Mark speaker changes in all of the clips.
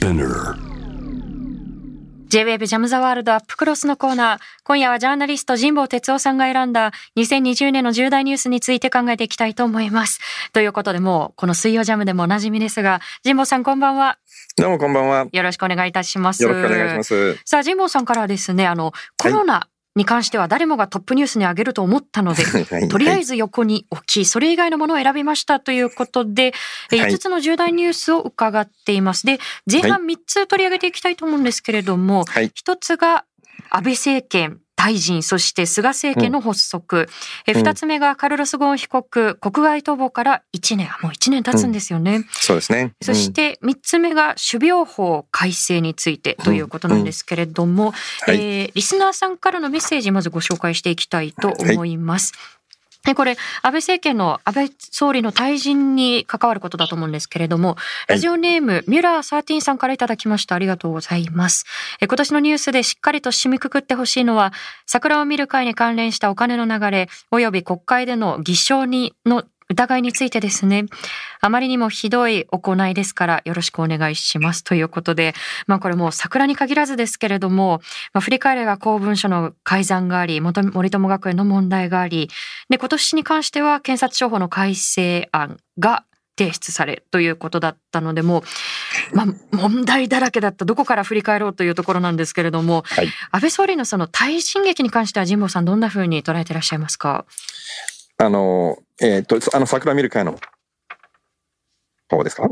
Speaker 1: Spinner
Speaker 2: J-Wave ジャムザワールドアップクロスのコーナー。今夜はジャーナリスト神保哲夫さんが選んだ2020年の重大ニュースについて考えていきたいと思います。ということでもうこの水曜ジャムでもおなじみですが、神保さんこんばんは。
Speaker 3: どうもこんばんは。
Speaker 2: よろしくお願いいたします。
Speaker 3: よろしくお願いします。
Speaker 2: さあ、神保さんからはですね、あの、コロナに関しては誰もがトップニュースに上げると思ったので、
Speaker 3: はい
Speaker 2: とりあえず横に置き、それ以外のものを選びましたということで、え
Speaker 3: はい
Speaker 2: 5つの重大ニュースを伺っています。で、前半3つ取り上げていきたいと思うんですけれども、
Speaker 3: はい。
Speaker 2: 1つが安倍政権、大臣、そして菅政権の発足。え
Speaker 3: うん
Speaker 2: 2つ目がカルロス・ゴーン被告、国外逃亡から1年、もう1年経つんですよね。
Speaker 3: そうですね。
Speaker 2: そして3つ目が種苗法改正についてということなんですけれども、
Speaker 3: はい
Speaker 2: えーリスナーさんからのメッセージまずご紹介していきたいと思います。でこれ、安倍政権の安倍総理の退陣に関わることだと思うんですけれども、ラジオネーム、ミュラー13さんからいただきました。ありがとうございます。え今年のニュースでしっかりと締めくくってほしいのは、桜を見る会に関連したお金の流れ、及び国会での偽証にの疑いについてですね。あまりにもひどい行いですからよろしくお願いします。ということで、まあこれもう桜に限らずですけれども、まあ、振り返れば公文書の改ざんがあり、元森友学園の問題があり、で、今年に関しては検察庁法の改正案が提出されということだったので、もう、まあ問題だらけだった、どこから振り返ろうというところなんですけれども、
Speaker 3: はい。
Speaker 2: 安倍総理のその退陣劇に関しては神保さんどんな風に捉えていらっしゃいますか？
Speaker 3: あの、えっ、と、あの、桜見る会の方ですか？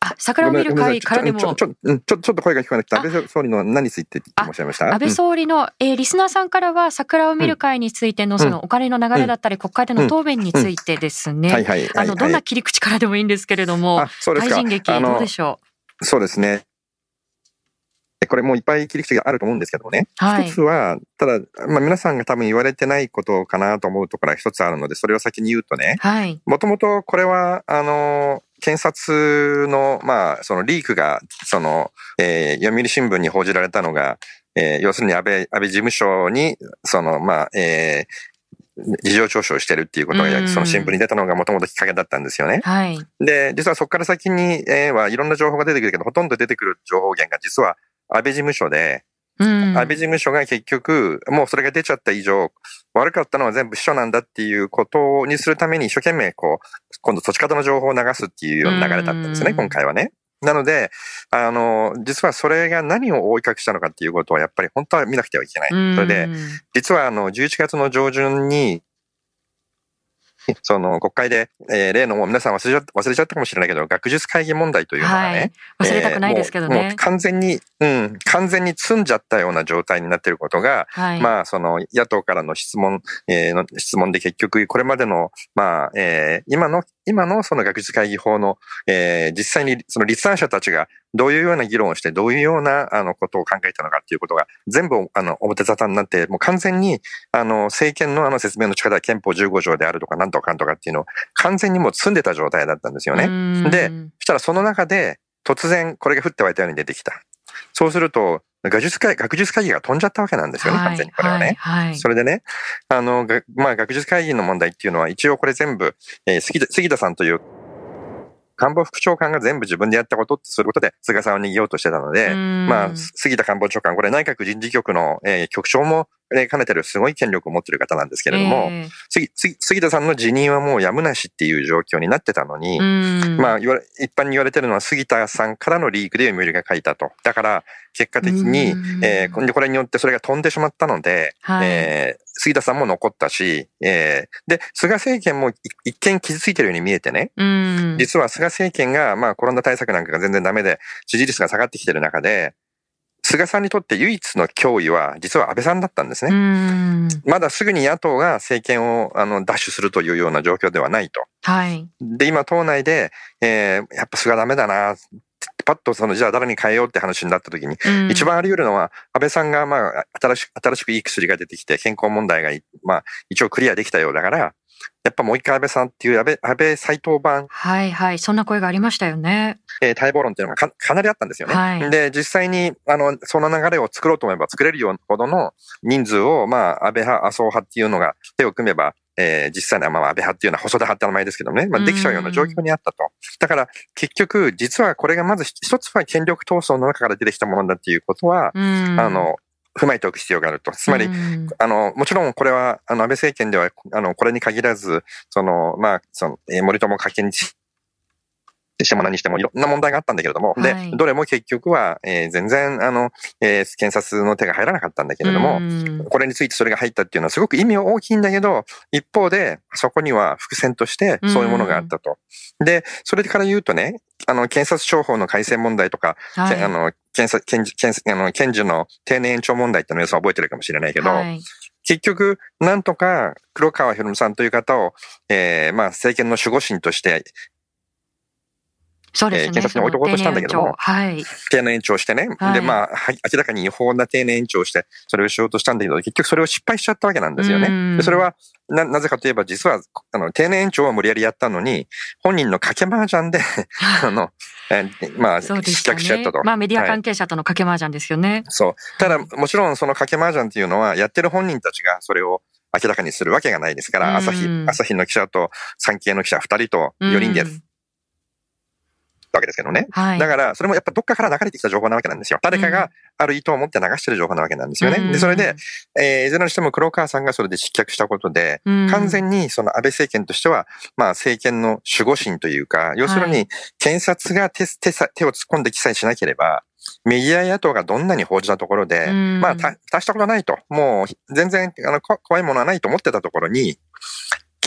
Speaker 2: あ、桜を見る会からでも。
Speaker 3: ちょ、ちょ、うんちょ、っと声が聞こえなくて、
Speaker 2: あ。
Speaker 3: 安倍総理の何についてっておっしゃいました？
Speaker 2: 安倍総理の、えーリスナーさんからは桜を見る会についてのそのお金の流れだったり国会での答弁についてですね。あの、どん
Speaker 3: は
Speaker 2: ない切り口からでもいいんですけれども、
Speaker 3: あ、そうですか。
Speaker 2: 退陣劇どうで、しょ
Speaker 3: そうですね。これもういっぱい切り口があると思うんですけどもね。
Speaker 2: うはい
Speaker 3: 一つ。は、ただ、まあ皆さんが多分言われてないことかなと思うところが一つあるので、それを先に言うとね。
Speaker 2: はい。
Speaker 3: もともとこれは、あの、検察の、まあ、そのリークが、その、えー読売新聞に報じられたのが、えー要するに安倍、安倍事務所に、その、まあ、えー事情聴取をしてるっていうことが、
Speaker 2: うん
Speaker 3: その新聞に出たのがもともときっかけだったんですよね。
Speaker 2: はい。
Speaker 3: で、実はそこから先に、えーはいろんな情報が出てくるけど、ほとんど出てくる情報源が実は安倍事務所で、
Speaker 2: うん。
Speaker 3: 安倍事務所が結局、もうそれが出ちゃった以上、悪かったのは全部秘書なんだっていうことにするために一生懸命こう、今度土地方の情報を流すっていうような流れだったんですね、
Speaker 2: うん
Speaker 3: 今回はね。なので、あの、実はそれが何を覆い隠したのかっていうことはやっぱり本当は見なくてはいけない。
Speaker 2: うん
Speaker 3: それで、実はあの、11月の上旬に、その国会で、えー例のもう皆さん忘れちゃ忘れちゃったかもしれないけど、学術会議問題というのがね、
Speaker 2: はい。忘れたくないですけど
Speaker 3: えーもう。完全に、うん、完全に積んじゃったような状態になっていることが、
Speaker 2: はい。
Speaker 3: まあ、その野党からの質問、えーの質問で結局、これまでの、まあ、えー今の、今のその学術会議法の、えー実際にその立案者たちがどういうような議論をして、どういうような、あの、ことを考えたのかっていうことが、全部、あの、表沙汰になって、もう完全に、あの、政権のあの説明の力は憲法15条であるとか、なんとかなんとかっていうのを、完全にもう積んでた状態だったんですよね。
Speaker 2: ね
Speaker 3: でそしたらその中で突然これが降って湧いたように出てきた。そうすると、学術会、学術会議が飛んじゃったわけなんですよね、完全にこれはね。
Speaker 2: はい。はい。
Speaker 3: それでね、あの、がまあ、学術会議の問題っていうのは、一応これ全部、えー杉田さんという、官房副長官が全部自分でやったことってすることで、菅さんを逃げようとしてたので、まあ、杉田官房長官、これ内閣人事局の、えー局長も、えー兼ねてるすごい権力を持ってる方なんですけれども、
Speaker 2: えー
Speaker 3: 杉田さんの辞任はもうやむなしっていう状況になってたのに、
Speaker 2: うん
Speaker 3: まあ、一般に言われてるのは杉田さんからのリークで読売が書いたと。だから、結果的に
Speaker 2: うん、
Speaker 3: えー、でこれによってそれが飛んでしまったので、
Speaker 2: はい
Speaker 3: えー杉田さんも残ったし、えーで、菅政権もい一見傷ついてるように見えてね、
Speaker 2: うん。
Speaker 3: 実は菅政権が、まあコロナ対策なんかが全然ダメで、支持率が下がってきてる中で、菅さんにとって唯一の脅威は、実は安倍さんだったんですね。
Speaker 2: うん。
Speaker 3: まだすぐに野党が政権をあの奪取するというような状況ではないと。
Speaker 2: はい。
Speaker 3: で、今党内で、えーやっぱ菅ダメだな、パッとその、じゃあ誰に変えようって話になった時に、
Speaker 2: うん
Speaker 3: 一番あり得るのは、安倍さんが、まあ、新しく、新しくいい薬が出てきて、健康問題がい、まあ、一応クリアできたようだから、やっぱもう一回安倍さんっていう安倍、安倍斎藤版、
Speaker 2: はいはい。そんな声がありましたよね。
Speaker 3: えー待望論っていうのがかかなりあったんですよね。
Speaker 2: はい
Speaker 3: で、実際に、あの、その流れを作ろうと思えば作れるようほどの人数を、まあ、安倍派、麻生派っていうのが手を組めばえー、実際にはまあ安倍派っていうのは細田派って名前ですけどね、まあ、できちゃうような状況にあったと。だから結局、実はこれがまず一つは権力闘争の中から出てきたものだっていうことは、あの、踏まえておく必要があると。つまり、あの、もちろんこれは、あの、安倍政権では、あの、これに限らず、その、まあ、その、えー、森友家計にしても何にしてもいろんな問題があったんだけれども、はい、で、どれも結局は、えー、全然、あの、えー、検察の手が入らなかったんだけれども、これについてそれが入ったっていうのはすごく意味は大きいんだけど、一方で、そこには伏線としてそういうものがあったと。で、それから言うとね、あの、検察庁法の改正問題とか、はい、あの、検察、検検あの検事の定年延長問題っていうのを覚えてるかもしれないけど、はい。結局、なんとか黒川博さんという方を、えー、まあ政権の守護神として
Speaker 2: そうですね。
Speaker 3: 検察に置いとこうとしたんだけども、
Speaker 2: はい。
Speaker 3: 定年延長してね、はい、で、まあ、明らかに違法な定年延長して、それをしようとしたんだけど、結局それを失敗しちゃったわけなんですよね。でそれは、な、なぜかといえば、実は、あの、定年延長は無理やりやったのに、本人の掛け麻雀で あの、えまあ、失脚しちゃったと。
Speaker 2: まあ、メディア関係者との掛け麻雀ですよね。はい、
Speaker 3: そう。ただ、もちろんその掛け麻雀っていうのは、やってる本人たちがそれを明らかにするわけがないですから、朝日、朝日の記者と産経の記者二人と4人でわけですけどね。はい、だから、それもやっぱどっかから流れてきた情報なわけなんですよ。誰かがある意図を持って流してる情報なわけなんですよね。うん、で、それで、えー、いずれにしても黒川さんがそれで失脚したことで、うん、完全にその安倍政権としては、まあ政権の守護神というか、要するに、検察が手手手を突っ込んで記載しなければ、メディア野党がどんなに報じたところで、うん、まあ、足したことないと。もう、全然、あの、怖いものはないと思ってたところに、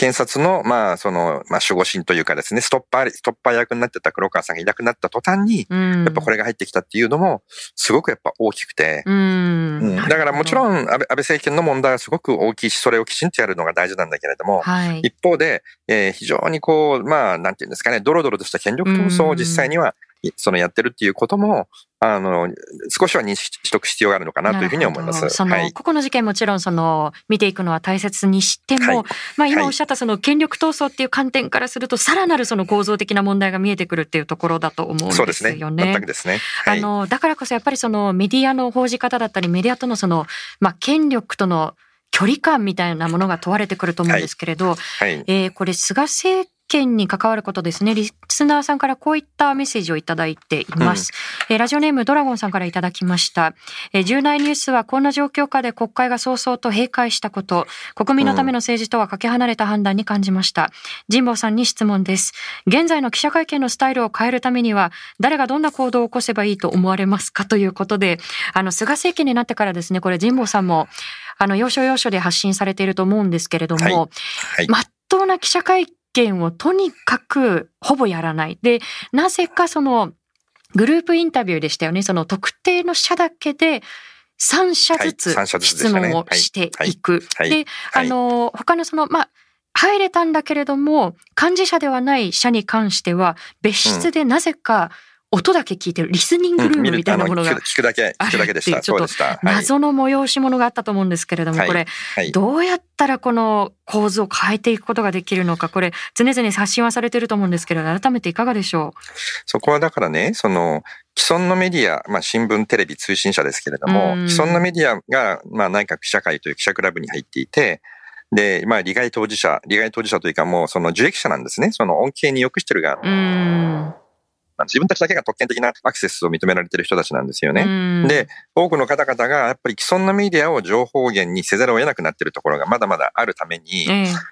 Speaker 3: 検察の、まあ、その、まあ、守護神というかですね、ストッパー、ストッパー役になってた黒川さんがいなくなった途端に、やっぱこれが入ってきたっていうのも、すごくやっぱ大きくて、うん、だからもちろん安倍安倍政権の問題はすごく大きいし、それをきちんとやるのが大事なんだけれども、はい、一方で、えー、非常にこう、まあ、なんていうんですかね、ドロドロとした権力闘争を実際には、そのやってるっていうことも、あの、少しは認識しておく必要があるのかなというふうに思います。
Speaker 2: その、はい、個々の事件もちろんその、見ていくのは大切にしても、はい、まあ今おっしゃったその権力闘争っていう観点からすると、さらなるその構造的な問題が見えてくるっていうところだと思うんですよね。そうですね。
Speaker 3: 全くですね。
Speaker 2: はい、あの、だからこそやっぱりそのメディアの報じ方だったり、メディアとのその、まあ権力との距離感みたいなものが問われてくると思うんですけれど、はい、えー、これ菅政権に関わることですね。リスナーさんからこういったメッセージをいただいています。うん、えラジオネームドラゴンさんからいただきました。え重大ニュースはこんな状況下で国会が早々と閉会したこと、国民のための政治とはかけ離れた判断に感じました。神保さんに質問です。現在の記者会見のスタイルを変えるためには、誰がどんな行動を起こせばいいと思われますかということで、あの、菅政権になってからですね、これ神保さんも、あの、要所要所で発信されていると思うんですけれども、はいはい、まっとうな記者会見をとにかくほぼやらない。で、なぜかそのグループインタビューでしたよね。その特定の社だけで3社ずつ質問をしていく。で、あの、他のその、まあ、入れたんだけれども、幹事社ではない社に関しては、別室でなぜか、音だけ聞いてるリスニングルームみたいなものが、うん、
Speaker 3: 聞くだけ、聞くだけでした。
Speaker 2: ちょっと謎の催し物があったと思うんですけれども、はい、これ、はい、どうやったらこの構図を変えていくことができるのか、これ、常々発信はされてると思うんですけれど、改めていかがでしょう？
Speaker 3: そこはだからね、その、既存のメディア、まあ新聞、テレビ、通信社ですけれども、既存のメディアが、まあ内閣記者会という記者クラブに入っていて、で、まあ、利害当事者、利害当事者というかもうその受益者なんですね。その恩恵に良くしてる側。自分たちだけが特権的なアクセスを認められている人たちなんですよね。で、多くの方々がやっぱり既存のメディアを情報源にせざるを得なくなっているところがまだまだあるために、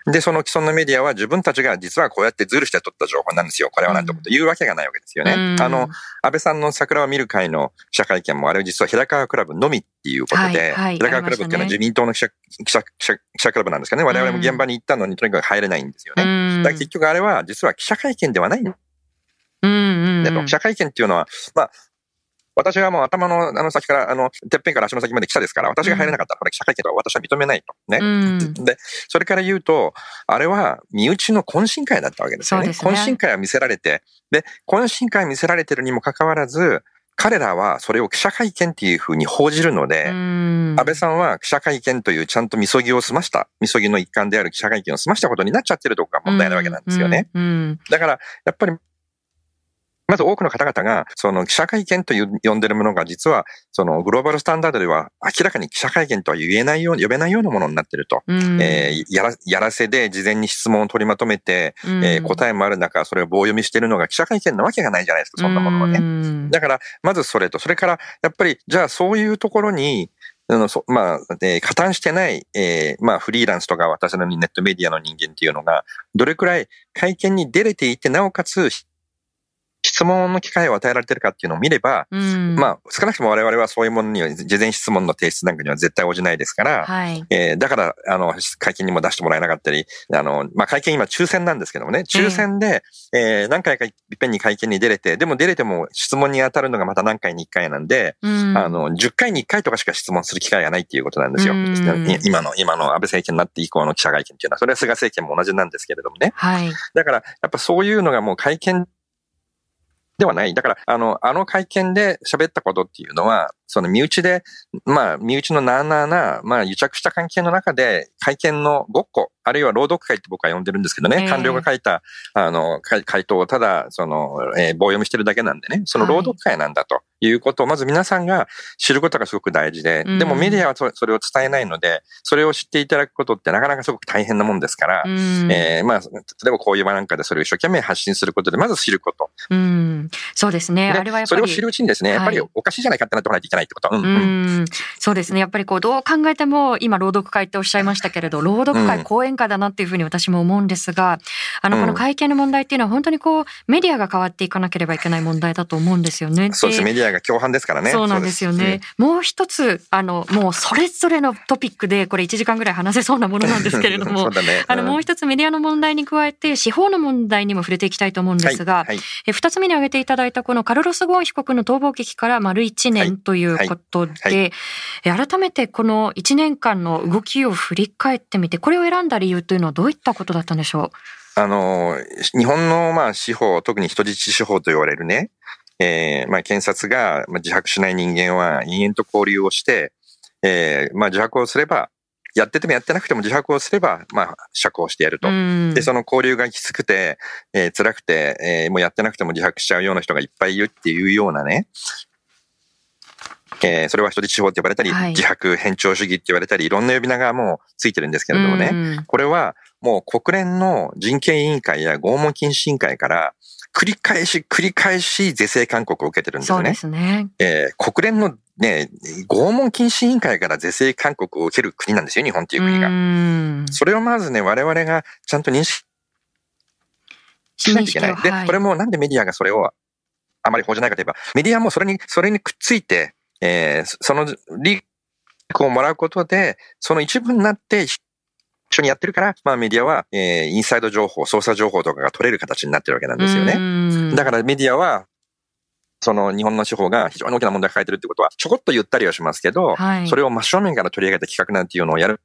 Speaker 3: で、その既存のメディアは自分たちが実はこうやってズルして取った情報なんですよ。これはなんてこと言うわけがないわけですよね。あの、安倍さんの桜を見る会の記者会見もあれは実は平川クラブのみっていうことで、はいはい、平川クラブっていうのは自民党の記者記者記者記者クラブなんですかね。我々も現場に行ったのにとにかく入れないんですよね。だから結局あれは実は記者会見ではないうん記者会見っていうのは、まあ、私はもう頭のあの先から、あの、てっぺんから足の先まで記者ですから、私が入れなかったら、これ記者会見とは私は認めないと。ね、うん。で、それから言うと、あれは身内の懇親会だったわけですよね。ね懇親会は見せられて、で、懇親会見せられてるにもかかわらず、彼らはそれを記者会見っていうふうに報じるので、安倍さんは記者会見というちゃんとみそぎを済ました、みそぎの一環である記者会見を済ましたことになっちゃってるとこが問題なわけなんですよね。だから、やっぱりまず多くの方々が、その記者会見と呼んでるものが実は、そのグローバルスタンダードでは明らかに記者会見とは言えないよう、呼べないようなものになってると。えー、やら、やらせで事前に質問を取りまとめて、えー、答えもある中、それを棒読みしてるのが記者会見なわけがないじゃないですか、そんなものはね。だから、まずそれと、それから、やっぱり、じゃあそういうところに、あのそまあ、えー、加担してない、えー、まあ、フリーランスとか私のネットメディアの人間っていうのが、どれくらい会見に出れていて、なおかつ、質問の機会を与えられてるかっていうのを見れば、うん、まあ、少なくとも我々はそういうものには、事前質問の提出なんかには絶対応じないですから、はい、えー、だから、あの、会見にも出してもらえなかったり、あの、まあ、会見今抽選なんですけどもね、抽選で、えー、えー、何回かいっぺんに会見に出れて、でも出れても質問に当たるのがまた何回に1回なんで、うん、あの、10回に1回とかしか質問する機会がないっていうことなんですよ。うん、今の、今の安倍政権になって以降の記者会見っていうのは、それは菅政権も同じなんですけれどもね。はい。だから、やっぱそういうのがもう会見ではない。だから、あの、あの会見で喋ったことっていうのは、その身内で、まあ、身内のなあなあな、まあ、癒着した関係の中で、会見のごっこ、あるいは朗読会って僕は呼んでるんですけどね、官僚が書いた、あの、回答をただ、その、えー、棒読みしてるだけなんでね、その朗読会なんだと。いうことを、まず皆さんが知ることがすごく大事で、でもメディアはそれを伝えないので、それを知っていただくことってなかなかすごく大変なもんですから、えー、まあ、例えばこういう場なんかでそれを一生懸命発信することで、まず知ること。
Speaker 2: うん、そうですね。あれはやっぱり。
Speaker 3: それを知るうちにですね、やっぱりおかしいじゃないかってなってこないといけないってこと。うん、うん
Speaker 2: そうですね。やっぱりこう、どう考えても、今、朗読会っておっしゃいましたけれど、朗読会、講演会だなっていうふうに私も思うんですが、あの、この会見の問題っていうのは、本当にこう、メディアが変わっていかなければいけない問題だと思うんですよね。
Speaker 3: そうです。メディアが共犯ですからね。
Speaker 2: そうなんですよね。もう一つ、あの、もうそれぞれのトピックで、これ1時間ぐらい話せそうなものなんですけれども、ね、あの、もう一つメディアの問題に加えて、司法の問題にも触れていきたいと思うんですが、はい。はい、え2つ目に挙げていただいたこのカルロス・ゴーン被告の逃亡劇から丸1年ということで、はい。改めてこの1年間の動きを振り返ってみて、これを選んだ理由というのはどういったことだったんでしょ
Speaker 3: う？あの、日本のまあ司法、特に人質司法と言われるね、えー、まあ検察が自白しない人間は延々と交流をして、えー、まあ自白をすれば、やっててもやってなくても自白をすれば、まあ、釈放してやると。で、その交流がきつくて、えー、辛くて、えー、もうやってなくても自白しちゃうような人がいっぱいいるっていうようなね、えー、それは人質司法って呼ばれたり、はい、自白偏重主義って言われたり、いろんな呼び名がもうついてるんですけれどもね、これはもう国連の人権委員会や拷問禁止委員会から、繰り返し繰り返し是正勧告を受けてるんですよね。そうですね。えー、国連のね、拷問禁止委員会から是正勧告を受ける国なんですよ、日本っていう国が。それをまずね、我々がちゃんと認識しないといけない。で、これもなんでメディアがそれをあまり報じないかといえば、メディアもそれに、それにくっついて、えー、そのリークをもらうことで、その一部になって一緒にやってるから、まあメディアは、えー、インサイド情報、操作情報とかが取れる形になってるわけなんですよね。だからメディアは、その日本の司法が非常に大きな問題を抱えてるってことは、ちょこっと言ったりはしますけど、はい、それを真正面から取り上げた企画なんていうのをやる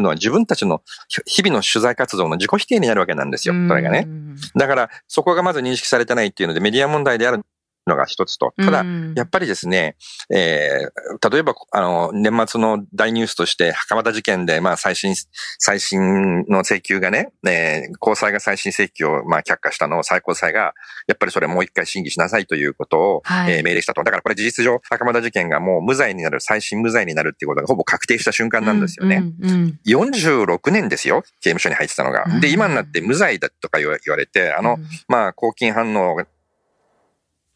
Speaker 3: のは自分たちの日々の取材活動の自己否定になるわけなんですよ。それがね。だから、そこがまず認識されてないっていうので、メディア問題であるのが一つと。ただ、やっぱりですね、えー、例えば、あの、年末の大ニュースとして、袴田事件で、まあ、最新、最新の請求がね、えー、高裁が最新請求を、まあ、却下したのを最高裁が、やっぱりそれもう一回審議しなさいということを、はい、えー、命令したと。だからこれ事実上、袴田事件がもう無罪になる、最新無罪になるっていうことがほぼ確定した瞬間なんですよね。うんうんうん、46年ですよ、刑務所に入ってたのが。で、今になって無罪だとか言われて、あの、まあ、公金反応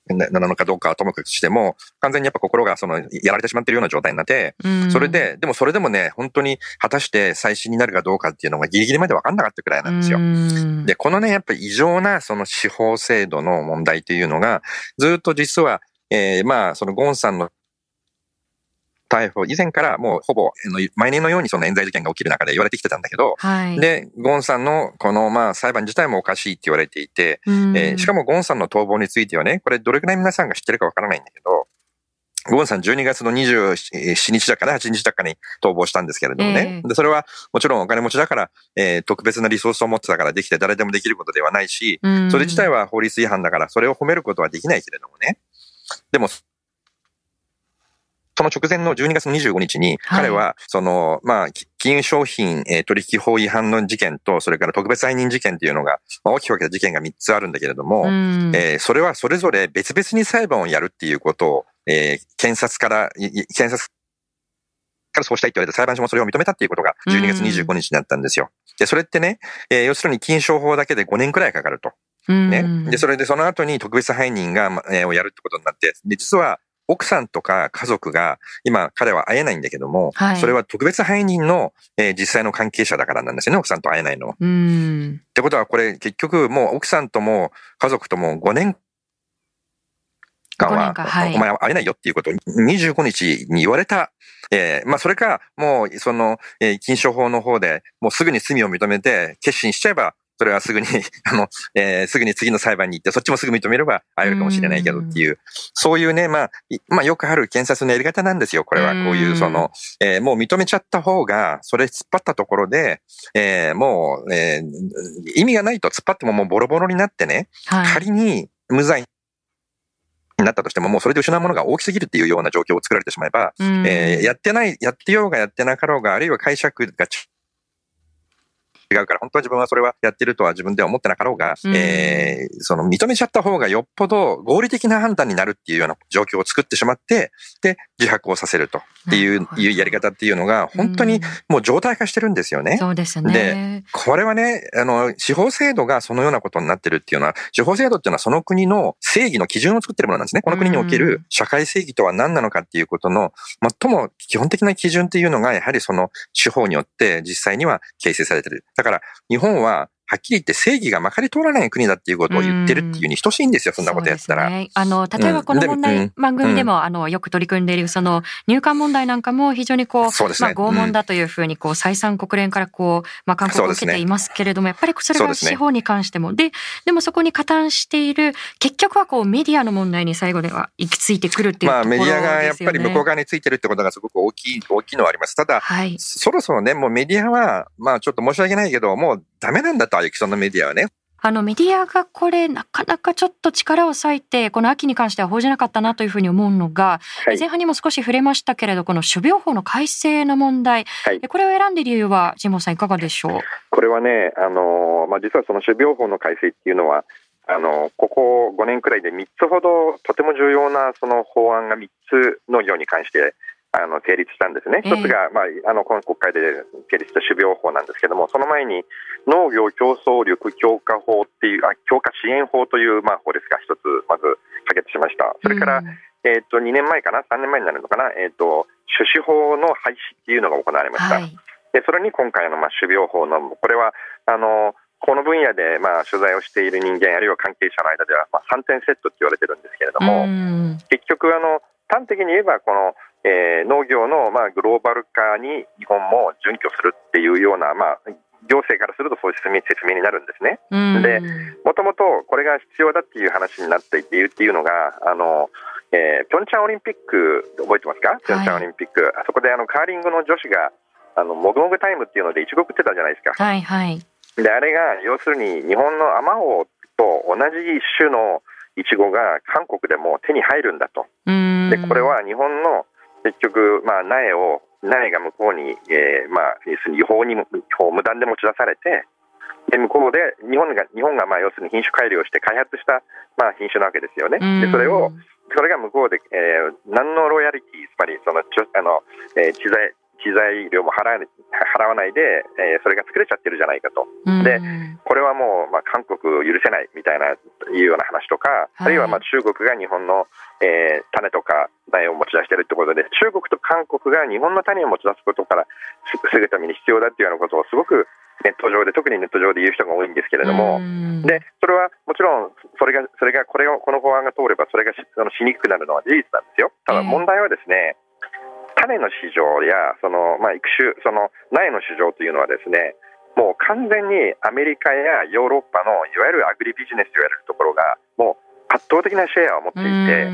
Speaker 3: なのかどうかはともかくしても、完全にやっぱ心がその、やられてしまっているような状態になって、それで、でもそれでもね、本当に果たして再審になるかどうかっていうのがギリギリまで分かんなかったくらいなんですよ。で、このね、やっぱり異常なその司法制度の問題っていうのが、ずっと実は、えー、まあ、そのゴンさんの逮捕。以前からもうほぼ毎年のようにその冤罪事件が起きる中で言われてきてたんだけど、はい、で、ゴンさんのこのまあ裁判自体もおかしいって言われていて、えー、しかもゴンさんの逃亡についてはね、これどれくらい皆さんが知ってるかわからないんだけど、ゴンさん12月の27日だかな、8日だかに逃亡したんですけれどもね。えー、で、それはもちろんお金持ちだから、えー、特別なリソースを持ってたからできて誰でもできることではないし、それ自体は法律違反だからそれを褒めることはできないけれどもね。でも、その直前の12月25日に、彼は、その、まあ、金融商品、えー、取引法違反の事件と、それから特別背任事件っていうのが、まあ、大きく分けた事件が3つあるんだけれども、えー、それはそれぞれ別々に裁判をやるっていうことを、えー、検察から、検察からそうしたいって言われて裁判所もそれを認めたっていうことが12月25日になったんですよ。で、それってね、えー、要するに金商法だけで5年くらいかかると。ね。で、それでその後に特別背任が、えー、をやるってことになって、で、実は奥さんとか家族が、今彼は会えないんだけども、はい、それは特別背任の、えー、実際の関係者だからなんですよね、奥さんと会えないのは。ってことはこれ結局もう奥さんとも家族とも5年間は、はい、お前は会えないよっていうことを25日に言われた。えー、まあそれか、もうその、えー、禁書法の方でもうすぐに罪を認めて決心しちゃえばそれはすぐに、あの、えー、すぐに次の裁判に行って、そっちもすぐ認めれば会えるかもしれないけどっていう、うそういうね、まあ、まあよくある検察のやり方なんですよ、これは。こういう、その、えー、もう認めちゃった方が、それ突っ張ったところで、えー、もう、えー、意味がないと突っ張ってももうボロボロになってね、はい、仮に無罪になったとしても、もうそれで失うものが大きすぎるっていうような状況を作られてしまえば、えー、やってない、やってようがやってなかろうが、あるいは解釈が違うから、本当は自分はそれはやってるとは自分では思ってなかろうが、うん、えー、その認めちゃった方がよっぽど合理的な判断になるっていうような状況を作ってしまって、で、自白をさせるとっていういうやり方っていうのが、本当にもう状態化してるんですよね。
Speaker 2: そうですね。
Speaker 3: で、これはね、あの、司法制度がそのようなことになってるっていうのは、司法制度っていうのはその国の正義の基準を作ってるものなんですね。この国における社会正義とは何なのかっていうことの、最も基本的な基準っていうのが、やはりその司法によって実際には形成されてる。だから、日本ははっきり言って正義がまかり通らない国だっていうことを言ってるっていうに等しいんですよ、そんなことやったら。ね、
Speaker 2: あの、例えばこの問題、うん、番組でも、うん、あの、よく取り組んでいる、その、入管問題なんかも非常にこう、うね、まあ、拷問だというふうに、こう、再三国連からこう、まあ、勧告を受けていますけれども、ね、やっぱりそれが司法に関しても。で、でもそこに加担している、結局はこう、メディアの問題に最後では行き着いてくるっていうところですよね。まあ、メディアがやっぱり
Speaker 3: 向こう側についてるってことがすごく大きい、大きいのはあります。ただ、はい、そろそろね、もうメディアは、まあ、ちょっと申し訳ないけど、もうダメなんだと、ああいう既存のメディアはね。
Speaker 2: あのメディアがこれなかなかちょっと力を割いてこの秋に関しては報じなかったなというふうに思うのが、はい、前半にも少し触れましたけれどこの種苗法の改正の問題、はい、これを選んで理由はジモさんいかがでしょう？
Speaker 3: これはねあの、まあ、実はその種苗法の改正っていうのはあのここ5年くらいで3つほどとても重要なその法案が3つ農業に関してあの成立したんですね、一つが、まあ、あの今国会で成立した種苗法なんですけども、その前に農業競争力強化法っていう、あ強化支援法という、まあ、法律が一つ、まず可決しました。それから、うん、えっ、と、2年前かな、3年前になるのかな、えっ、ー、と、種子法の廃止っていうのが行われました。はい、でそれに今回の、まあ、種苗法の、これは、あの、この分野で、まあ、取材をしている人間、あるいは関係者の間では、まあ、3点セットって言われてるんですけれども、結局、あの、端的に言えば、この、えー、農業の、まあ、グローバル化に日本も準拠するっていうような、まあ、行政からするとそういう説明になるんですね。で、もともとこれが必要だっていう話になっていてっていうのが、あの、えー、ピョンチャンオリンピック、覚えてますか、ピョンチャンオリンピック。あそこであのカーリングの女子が、あの、もぐもぐタイムっていうので、いちご食ってたじゃないですか。
Speaker 2: はいはい。
Speaker 3: で、あれが、要するに日本のアマオと同じ一種のいちごが韓国でも手に入るんだと。で、これは日本の結局、まあ、苗を、苗が向こうに、えー、まあ、に違法に、無断で持ち出されて、で向こうで日本が、日本がまあ要するに品種改良して開発した、まあ、品種なわけですよね。でそれをそれが向こうで、えー、何のロイヤリティ、つまりそのちょあの、えー、知財機材料も払払わないで、えー、それが作れちゃってるじゃないかと。で、これはもう、まあ、韓国許せないみたいな、いうような話とか、はい、あるいはまあ中国が日本の、えー、種とか苗を持ち出してるってことで、中国と韓国が日本の種を持ち出すことから防ぐために必要だっていうようなことをすごくネット上で、特にネット上で言う人が多いんですけれども、で、それはもちろん、それが、それが、これを、この法案が通れば、それがしそのしにくくなるのは事実なんですよ。ただ問題はですね、種の市場やその、まあ、育種その苗の市場というのはですねもう完全にアメリカやヨーロッパのいわゆるアグリビジネスと言われるところがもう圧倒的なシェアを持っていて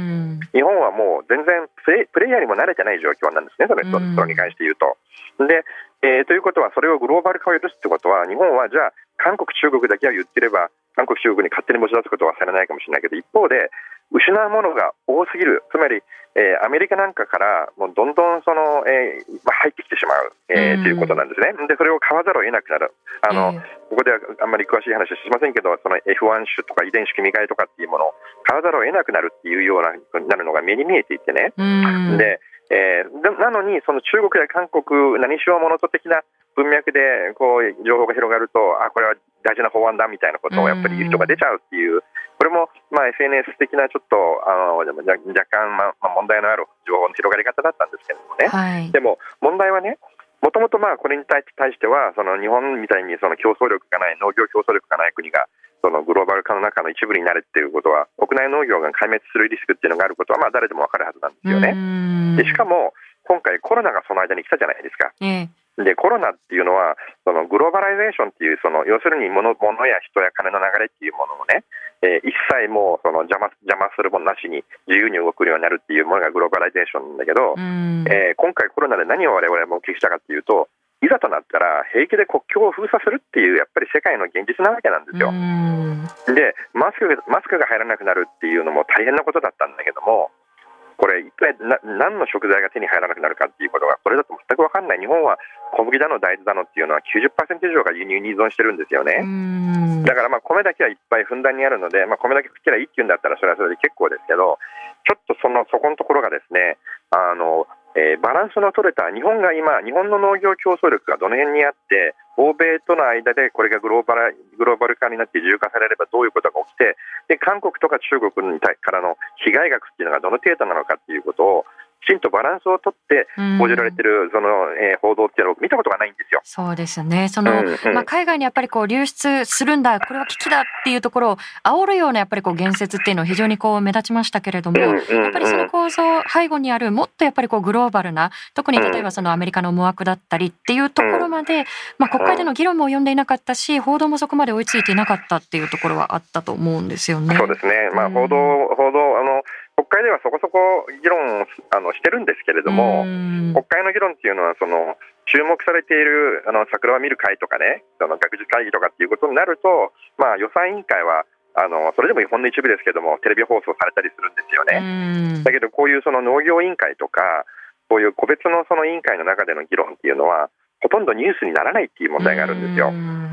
Speaker 3: 日本はもう全然プレプレイヤーにも慣れてない状況なんですねそれそれに関して言うと。でえー、ということはそれをグローバル化を許すってことは日本はじゃあ韓国中国だけは言ってれば韓国中国に勝手に持ち出すことはされないかもしれないけど一方で失うものが多すぎる、つまり、えー、アメリカなんかからもうどんどんその、えーまあ、入ってきてしまう、えー、ということなんですね。で、それを買わざるを得なくなる。あの、ここではあんまり詳しい話はしませんけど、その F1 種とか遺伝子組み換えとかっていうものを買わざるを得なくなるっていうようななるのが目に見えていてね。で、えー、なのに、その中国や韓国、何しろものと的な文脈でこう情報が広がると、あこれは大事な法案だみたいなことをやっぱり言う人が出ちゃうっていう、これもまあ SNS 的なちょっとあの若干、まあ、問題のある情報の広がり方だったんですけれどもね、はい、でも問題はね、もともとこれに対しては、その日本みたいにその競争力がない、農業競争力がない国が、そのグローバル化の中の一部になるっていうことは、国内農業が壊滅するリスクっていうのがあることは、まあ誰でもわかるはずなんですよね。でしかも、今回コロナがその間に来たじゃないですか。えで、コロナっていうのは、そのグローバライゼーションっていう、その要するに物物や人や金の流れっていうものをね、えー、一切もうその邪魔邪魔するものなしに自由に動くようになるっていうものがグローバライゼーションなんだけど、えー、今回コロナで何を我々は目撃したかっていうと、いざとなったら平気で国境を封鎖するっていうやっぱり世界の現実なわけなんですよ。でマスクマスクが入らなくなるっていうのも大変なことだったんだけどもこれ一体何の食材が手に入らなくなるかっていうことがこれだと全く分かんない。日本は小麦だの大豆だのっていうのは90%以上が輸入に依存してるんですよね。だからまあ米だけはいっぱいふんだんにあるので、まあ、米だけ食ってりゃいいっていうんだったらそれはそれで結構ですけどちょっとそのそこのところがですねあのえー、バランスの取れた日本が今、日本の農業競争力がどの辺にあって、欧米との間でこれがグローバルグローバル化になって自由化されればどういうことが起きて、で韓国とか中国にからの被害額っていうのがどの程度なのかっていうことを、きちんとバランスをとって報じられてるその、えー、報道っていうのを見たことがないんですよ。
Speaker 2: そうですね。その、うんうん、まあ海外にやっぱりこう流出するんだ、これは危機だっていうところを煽るようなやっぱりこう言説っていうのは非常にこう目立ちましたけれども、うんうんうん、やっぱりその構造背後にあるもっとやっぱりこうグローバルな、特に例えばそのアメリカの思惑だったりっていうところまで、まあ国会での議論も及んでいなかったし、報道もそこまで追いついていなかったっていうところはあったと思うんですよね。
Speaker 3: そうですね。まあ報道、報道あの国会ではそこそこ議論あのしてるんですけれども、国会の議論っていうのはその注目されているあの桜を見る会とかね、その学術会議とかっていうことになると、まあ、予算委員会はあのそれでもほんの一部ですけども、テレビ放送されたりするんですよね。だけど、こういうその農業委員会とか、こういう個別のその委員会の中での議論っていうのは、ほとんどニュースにならないっていう問題があるんですよ。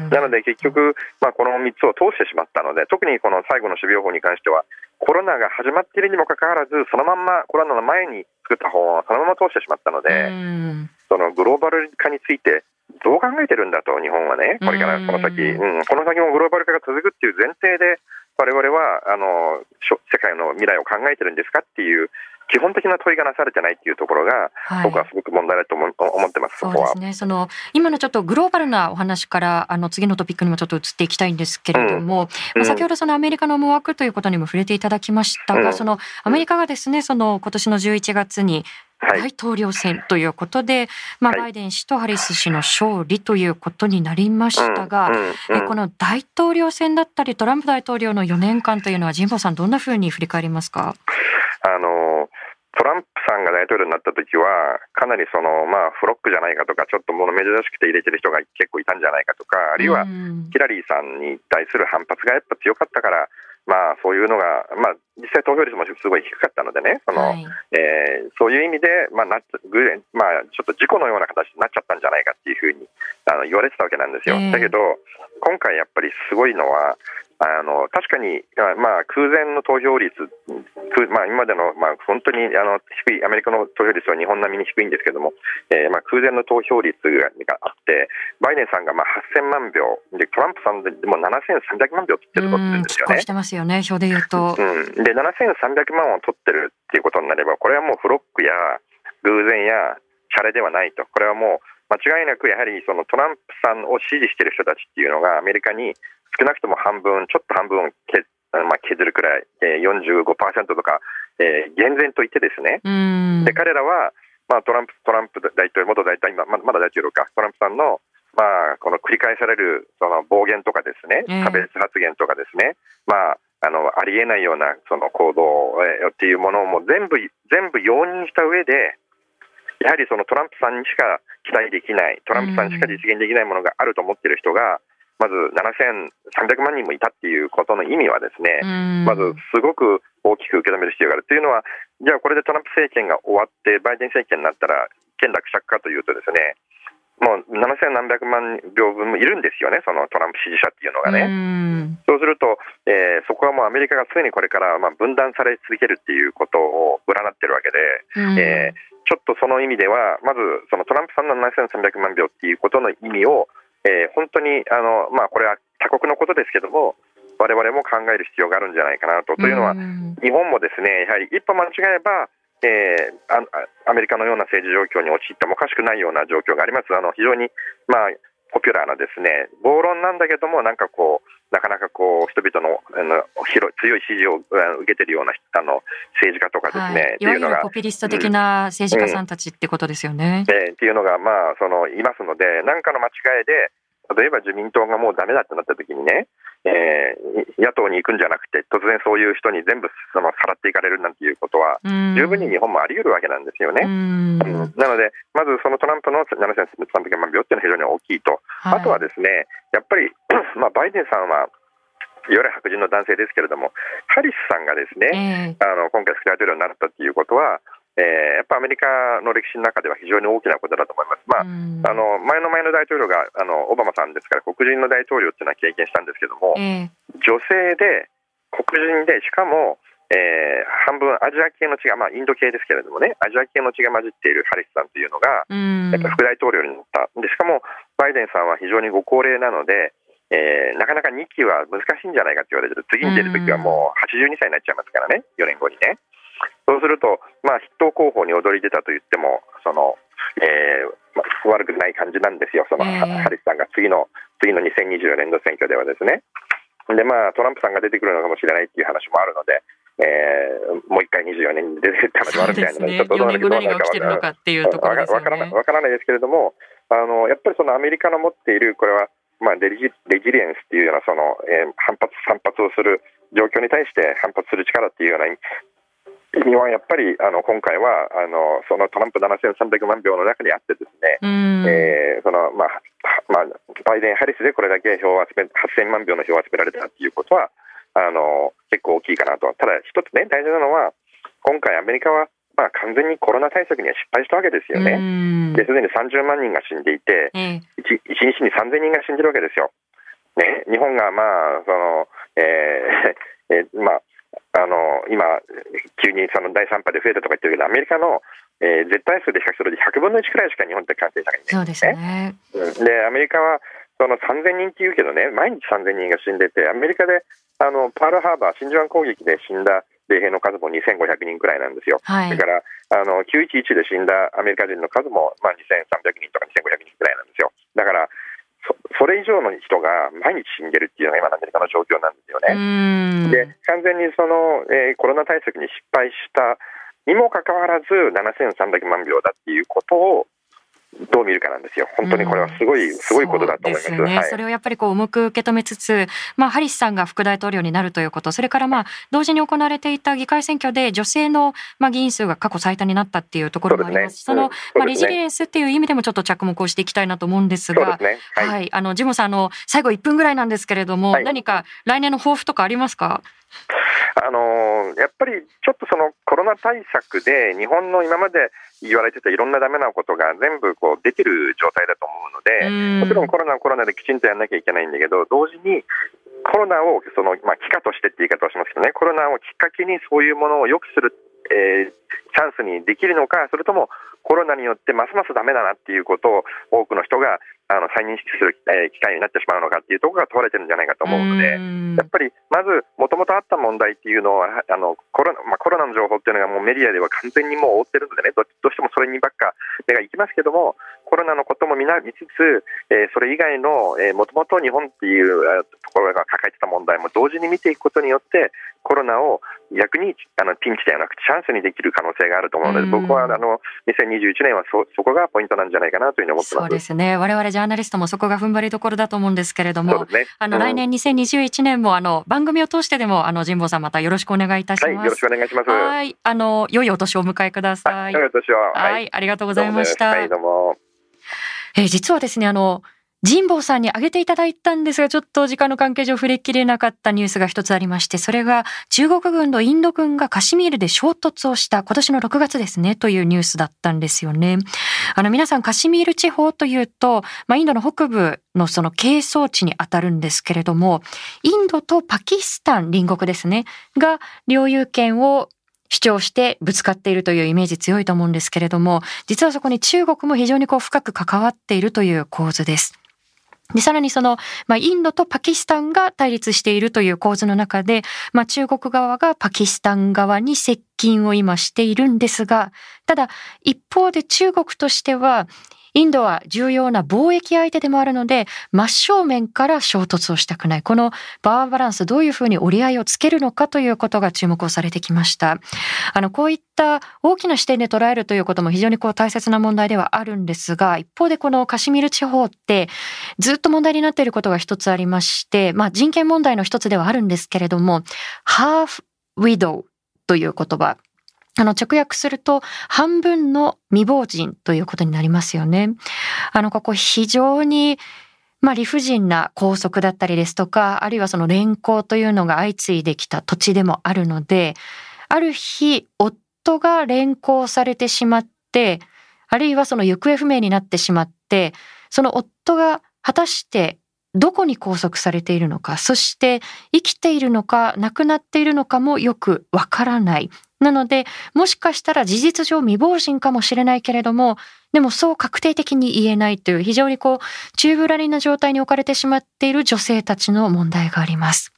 Speaker 3: なので結局、まあ、この3つを通してしまったので、特にこの最後の種苗法に関しては、コロナが始まっているにもかかわらず、そのまんまコロナの前に作った法をそのまま通してしまったので、そのグローバル化について、どう考えてるんだと、日本はね、これからこの先、うん、この先もグローバル化が続くっていう前提で、我々はあの世界の未来を考えてるんですかっていう基本的な問いがなされてないっていうところが、はい、僕はすごく問題だと思ってます、
Speaker 2: そうですね。その、今のちょっとグローバルなお話から、あの、次のトピックにもちょっと移っていきたいんですけれども、うん、まあ、先ほどそのアメリカの思惑ということにも触れていただきましたが、うん、その、アメリカがですね、その、今年の11月に、大統領選ということで、まあ、バイデン氏とハリス氏の勝利ということになりましたが、えこの大統領選だったり、トランプ大統領の4年間というのは、神保さん、どんなふうに振り返りますか？
Speaker 3: あのトランプさんが大統領になった時は、かなりその、まあ、フロックじゃないかとか、ちょっともの珍しくて入れてる人が結構いたんじゃないかとか、あるいはヒラリーさんに対する反発がやっぱ強かったから、まあ、そういうのが、まあ、実際投票率もすごい低かったのでね、その、はい、えー、そういう意味で、まあなまあ、ちょっと事故のような形になっちゃったんじゃないかっていうふうにあの言われてたわけなんですよ。えー、だけど、今回やっぱりすごいのは、あの確かに、まあ、空前の投票率、まあ、今までの、まあ、本当にあの低い、アメリカの投票率は日本並みに低いんですけども、えーまあ、空前の投票率があって、バイデンさんがまあ8000万票で、トランプさんでも7300万票取ってるとってるんですよね。
Speaker 2: してますよね、表で言うと。
Speaker 3: うん、で、7300万を取ってるっていうことになれば、これはもうフロックや偶然やシャレではないと、これはもう間違いなくやはりそのトランプさんを支持している人たちっていうのがアメリカに少なくとも半分、ちょっと半分け、まあ、削るくらい、えー、45%とか、えー、厳然と言ってですね、で彼らは、まあ、トランプトランプ大統領、元大統領、今まだ大統領か、トランプさんの、まあ、この繰り返されるその暴言とかですね、差別発言とかですね、まあ、あのありえないようなその行動、えー、っていうものをも全部全部容認した上で、やはりそのトランプさんにしか期待できない、トランプさんにしか実現できないものがあると思っている人が、まず7300万人もいたっていうことの意味はですね、まずすごく大きく受け止める必要がある。というのは、じゃあこれでトランプ政権が終わって、バイデン政権になったら、権落着かというとですね、もう7000何百万票分もいるんですよね、そのトランプ支持者っていうのがね。そうすると、えー、そこはもうアメリカが常にこれからまあ分断され続けるっていうことを占ってるわけで、えー、ちょっとその意味では、まずそのトランプさんの7300万票っていうことの意味を、えー、本当にあの、まあ、これは他国のことですけども、我々も考える必要があるんじゃないかなと。というのは、日本もですね、やはり一歩間違えば、えー、アメリカのような政治状況に陥ってもおかしくないような状況があります。あの非常に、まあ、ポピュラーなですね、暴論なんだけども、なんかこう、なかなかこう人々のあの広強い支持を受けているようなあの政治家とかですね、はい、
Speaker 2: いわゆるポピュリスト的な政治家さんたちってことですよね。
Speaker 3: うんうん、えー、っていうのが、まあ、そのいますので、何かの間違いで、例えば自民党がもうだめだってなったときにね、えー、野党に行くんじゃなくて、突然そういう人に全部そのさらっていかれるなんていうことは、十分に日本もあり得るわけなんですよね。なので、まずそのトランプの7300万票っていうのは非常に大きいと、はい、あとはですね、やっぱり、まあ、バイデンさんは、いわゆる白人の男性ですけれども、ハリスさんがですね、えー、あの今回、副大統領になったということは、えー、やっぱアメリカの歴史の中では非常に大きなことだと思います。まあ、あの前の前の大統領があのオバマさんですから黒人の大統領っていうのは経験したんですけども、えー、女性で黒人でしかも、えー、半分アジア系の血が、まあ、インド系ですけれどもねアジア系の血が混じっているハリスさんというのが、やっぱ副大統領になった。でしかもバイデンさんは非常にご高齢なので、えー、なかなか2期は難しいんじゃないかって言われてる次に出るときはもう82歳になっちゃいますからね4年後にね。そうすると、まあ、筆頭候補に躍り出たと言っても、そのえーまあ、悪くない感じなんですよ、その、えー、ハリスさんが次の次の2024年度選挙ではですね。で、まあ、トランプさんが出てくるのかもしれないっていう話もあるので、えー、もう一回24年に出てくるって話もあるみたいなので、
Speaker 2: ちょっとどうなるかっていうところですよね。わから
Speaker 3: わからないですけれども、あのやっぱりそのアメリカの持っている、これは、まあ、レジレジリエンスっていうようなその、えー、反発、反発をする状況に対して反発する力っていうような意味はやっぱりあの今回はあのそのトランプ7300万票の中にあってですね、えー、そのまあまあ、バイデン・ハリスでこれだけ票を集め8000万票の票を集められたということはあの結構大きいかなと。ただ一つね大事なのは今回アメリカはまあ、完全にコロナ対策には失敗したわけですよね。ですでに30万人が死んでいて、1, 1日に3000人が死んでるわけですよ。ね、日本がまあその、えー えー、まああの今、急にその第3波で増えたとか言ってるけど、アメリカの、えー、絶対数で比較すると100分の1くらいしか日本って感染者がいないんですね。そうですね、でアメリカはその3000人っていうけどね、毎日3000人が死んでて、アメリカであのパールハーバー、真珠湾攻撃で死んだ米兵の数も2500人くらいなんですよ。はい、だからあの911で死んだアメリカ人の数も、まあ、2300人とか2500人くらいなんですよ。だからそれ以上の人が毎日死んでるっていうのが今のアメリカの状況なんですよね。で完全にその、えー、コロナ対策に失敗したにもかかわらず7300万票だっていうことをどう見るかなんですよ。本当にこれはすごい、うん、すごいことだと思います。
Speaker 2: すね、はい、それをやっぱりこう重く受け止めつつ、まあハリスさんが副大統領になるということ、それからまあ同時に行われていた議会選挙で女性のまあ議員数が過去最多になったっていうところもあります。し、そ、ね,、の、まあレジリエンスっていう意味でもちょっと着目をしていきたいなと思うんですが、
Speaker 3: すね、はい、
Speaker 2: はい、あのジムさんあの最後1分ぐらいなんですけれども、はい、何か来年の抱負とかありますか？
Speaker 3: あのやっぱりちょっとそのコロナ対策で日本の今まで言われてたいろんなダメなことが全部こう出てる状態だと思うので、もちろんコロナはコロナできちんとやらなきゃいけないんだけど、同時にコロナをその、まあ、機化としてって言い方をしますけどね、コロナをきっかけにそういうものを良くする、えー、チャンスにできるのか、それともコロナによってますますダメだなっていうことを多くの人があの再認識する、えー、機会になってしまうのかっていうところが問われてるんじゃないかと思うので、やっぱりまず、もともとあった問題っていうのは、あのコロナまあ、コロナの情報っていうのがもうメディアでは完全にもう覆ってるのでねど、どうしてもそれにばっか目がいきますけども、コロナのことも見つつ、えー、それ以外のもともと日本っていうところが抱えてた問題も同時に見ていくことによって、コロナを逆にあのピンチではなくてチャンスにできる可能性があると思うので、僕はあの2021年はそそこがポイントなんじゃないかなというふうに思ってます。
Speaker 2: そうですね。我々ジャーナリストもそこが踏ん張りどころだと思うんですけれども、ね、あの、うん、来年2021年もあの番組を通してでもあの神保さんまたよろしくお願いいたします。はい、
Speaker 3: よろしくお願いします。
Speaker 2: はい、あの良いお年をお迎えください。
Speaker 3: 良いお年を。
Speaker 2: はい、ありがとうございました。
Speaker 3: はい、どうも。
Speaker 2: えー、実はですねあの神保さんに挙げていただいたんですが、ちょっと時間の関係上触れきれなかったニュースが一つありまして、それが中国軍とインド軍がカシミールで衝突をした今年の6月ですね、というニュースだったんですよね。あの皆さんカシミール地方というと、まあ、インドの北部のその係争地にあたるんですけれども、インドとパキスタン隣国ですね、が領有権を主張してぶつかっているというイメージ強いと思うんですけれども、実はそこに中国も非常にこう深く関わっているという構図です。で、さらにその、まあ、インドとパキスタンが対立しているという構図の中で、まあ、中国側がパキスタン側に接近を今しているんですが、ただ、一方で中国としては、インドは重要な貿易相手でもあるので、真正面から衝突をしたくない。このパワーバランス、どういうふうに折り合いをつけるのかということが注目をされてきました。あの、こういった大きな視点で捉えるということも非常にこう大切な問題ではあるんですが、一方でこのカシミル地方ってずっと問題になっていることが一つありまして、まあ人権問題の一つではあるんですけれども、ハーフウィドウという言葉。あの、直訳すると、半分の未亡人ということになりますよね。あの、ここ非常に、まあ、理不尽な拘束だったりですとか、あるいはその連行というのが相次いできた土地でもあるので、ある日、夫が連行されてしまって、あるいはその行方不明になってしまって、その夫が果たしてどこに拘束されているのか、そして生きているのか亡くなっているのかもよくわからない。なので、もしかしたら事実上未亡人かもしれないけれども、でもそう確定的に言えないという非常にこう、宙ぶらりな状態に置かれてしまっている女性たちの問題があります。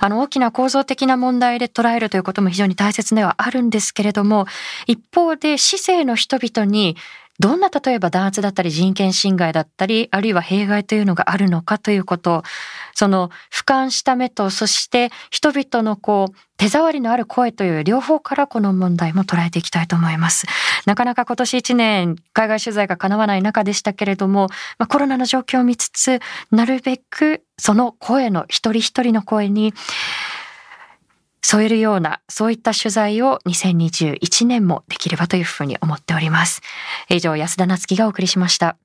Speaker 2: あの大きな構造的な問題で捉えるということも非常に大切ではあるんですけれども、一方で市政の人々にどんな例えば弾圧だったり人権侵害だったり、あるいは弊害というのがあるのかということ、その俯瞰した目と、そして人々のこう、手触りのある声という両方からこの問題も捉えていきたいと思います。なかなか今年1年海外取材が叶わない中でしたけれども、まあ、コロナの状況を見つつ、なるべくその声の一人一人の声に添えるような、そういった取材を2021年もできればというふうに思っております。以上、安田なつきがお送りしました。